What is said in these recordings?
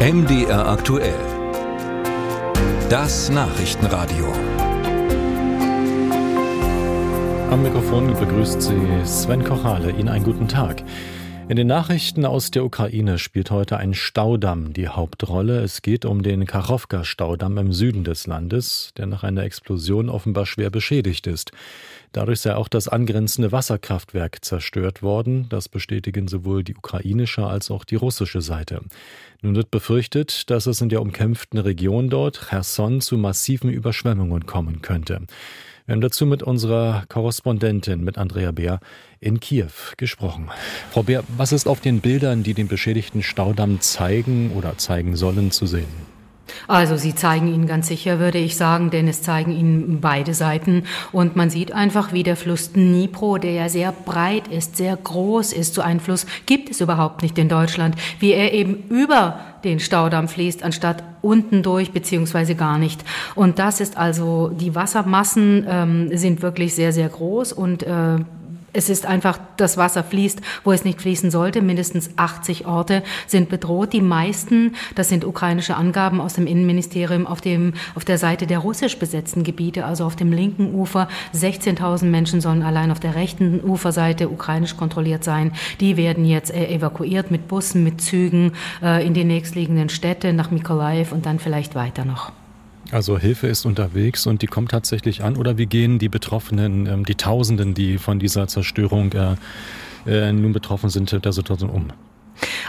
MDR aktuell. Das Nachrichtenradio. Am Mikrofon begrüßt Sie Sven Kochale. Ihnen einen guten Tag. In den Nachrichten aus der Ukraine spielt heute ein Staudamm die Hauptrolle. Es geht um den Kachowka-Staudamm im Süden des Landes, der nach einer Explosion offenbar schwer beschädigt ist. Dadurch sei auch das angrenzende Wasserkraftwerk zerstört worden. Das bestätigen sowohl die ukrainische als auch die russische Seite. Nun wird befürchtet, dass es in der umkämpften Region dort, Cherson, zu massiven Überschwemmungen kommen könnte. Wir haben dazu mit unserer Korrespondentin, mit Andrea Beer, in Kiew gesprochen. Frau Beer, was ist auf den Bildern, die den beschädigten Staudamm zeigen oder zeigen sollen, zu sehen? Also sie zeigen ihn ganz sicher, würde ich sagen, denn es zeigen ihn beide Seiten. Und man sieht einfach, wie der Fluss Dnipro, der ja sehr breit ist, sehr groß ist, so einen Fluss gibt es überhaupt nicht in Deutschland, wie er eben über den Staudamm fließt, anstatt unten durch, beziehungsweise gar nicht. Und das ist also, die Wassermassen ähm, sind wirklich sehr, sehr groß und äh, es ist einfach, das Wasser fließt, wo es nicht fließen sollte. Mindestens 80 Orte sind bedroht. Die meisten, das sind ukrainische Angaben aus dem Innenministerium, auf, dem, auf der Seite der russisch besetzten Gebiete, also auf dem linken Ufer. 16.000 Menschen sollen allein auf der rechten Uferseite ukrainisch kontrolliert sein. Die werden jetzt äh, evakuiert mit Bussen, mit Zügen äh, in die nächstliegenden Städte, nach Mikolaev und dann vielleicht weiter noch. Also Hilfe ist unterwegs und die kommt tatsächlich an oder wie gehen die Betroffenen, ähm, die Tausenden, die von dieser Zerstörung äh, äh, nun betroffen sind, der Situation um?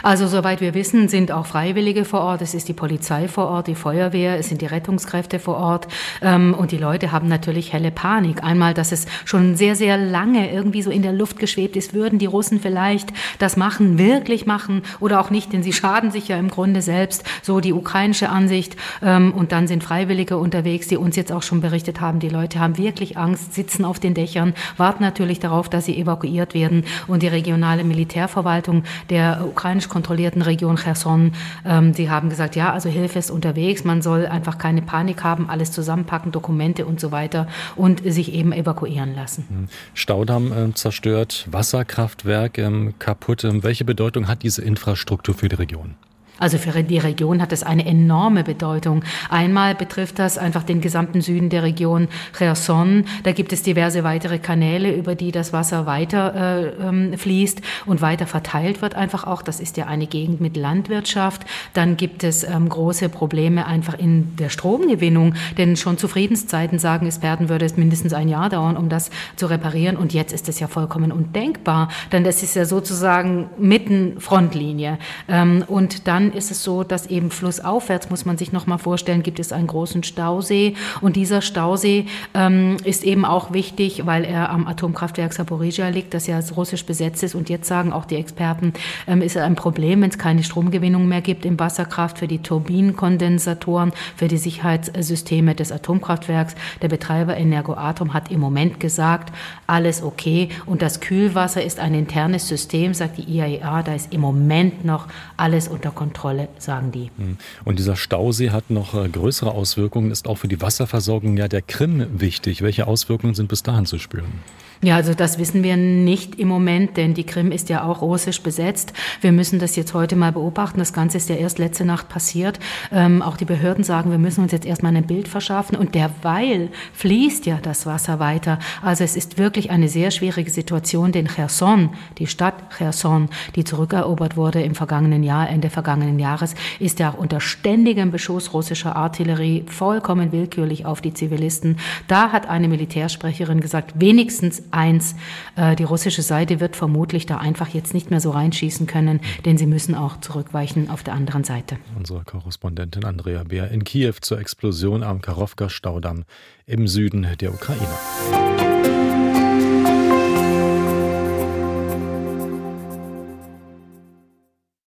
Also soweit wir wissen, sind auch Freiwillige vor Ort. Es ist die Polizei vor Ort, die Feuerwehr, es sind die Rettungskräfte vor Ort. Ähm, und die Leute haben natürlich helle Panik. Einmal, dass es schon sehr, sehr lange irgendwie so in der Luft geschwebt ist, würden die Russen vielleicht das machen, wirklich machen oder auch nicht, denn sie schaden sich ja im Grunde selbst. So die ukrainische Ansicht. Ähm, und dann sind Freiwillige unterwegs, die uns jetzt auch schon berichtet haben, die Leute haben wirklich Angst, sitzen auf den Dächern, warten natürlich darauf, dass sie evakuiert werden. Und die regionale Militärverwaltung der ukrainisch kontrollierten Region Cherson. Ähm, die haben gesagt, ja, also Hilfe ist unterwegs, man soll einfach keine Panik haben, alles zusammenpacken, Dokumente und so weiter und sich eben evakuieren lassen. Hm. Staudamm äh, zerstört, Wasserkraftwerk ähm, kaputt. Welche Bedeutung hat diese Infrastruktur für die Region? Also für die Region hat es eine enorme Bedeutung. Einmal betrifft das einfach den gesamten Süden der Region Cherson. Da gibt es diverse weitere Kanäle, über die das Wasser weiter äh, ähm, fließt und weiter verteilt wird einfach auch. Das ist ja eine Gegend mit Landwirtschaft. Dann gibt es ähm, große Probleme einfach in der Stromgewinnung, denn schon zu Friedenszeiten sagen Experten würde es mindestens ein Jahr dauern, um das zu reparieren. Und jetzt ist es ja vollkommen undenkbar, denn das ist ja sozusagen mitten Frontlinie. Ähm, und dann ist es so, dass eben flussaufwärts, muss man sich noch mal vorstellen, gibt es einen großen Stausee. Und dieser Stausee ähm, ist eben auch wichtig, weil er am Atomkraftwerk Saporizhia liegt, das ja russisch besetzt ist. Und jetzt sagen auch die Experten, ähm, ist ein Problem, wenn es keine Stromgewinnung mehr gibt im Wasserkraft für die Turbinenkondensatoren, für die Sicherheitssysteme des Atomkraftwerks. Der Betreiber Energoatom hat im Moment gesagt, alles okay. Und das Kühlwasser ist ein internes System, sagt die IAEA, da ist im Moment noch alles unter Kontrolle. Kontrolle, sagen die. Hm. Und dieser Stausee hat noch äh, größere Auswirkungen, ist auch für die Wasserversorgung ja der Krim wichtig. Welche Auswirkungen sind bis dahin zu spüren? Ja, also das wissen wir nicht im Moment, denn die Krim ist ja auch russisch besetzt. Wir müssen das jetzt heute mal beobachten. Das Ganze ist ja erst letzte Nacht passiert. Ähm, auch die Behörden sagen, wir müssen uns jetzt erstmal ein Bild verschaffen. Und derweil fließt ja das Wasser weiter. Also es ist wirklich eine sehr schwierige Situation, denn Cherson, die Stadt Cherson, die zurückerobert wurde im vergangenen Jahr, Ende vergangenen Jahres, ist ja auch unter ständigem Beschuss russischer Artillerie vollkommen willkürlich auf die Zivilisten. Da hat eine Militärsprecherin gesagt, wenigstens eins. Äh, die russische Seite wird vermutlich da einfach jetzt nicht mehr so reinschießen können, denn sie müssen auch zurückweichen auf der anderen Seite. Unsere Korrespondentin Andrea Beer in Kiew zur Explosion am Karowka-Staudamm im Süden der Ukraine.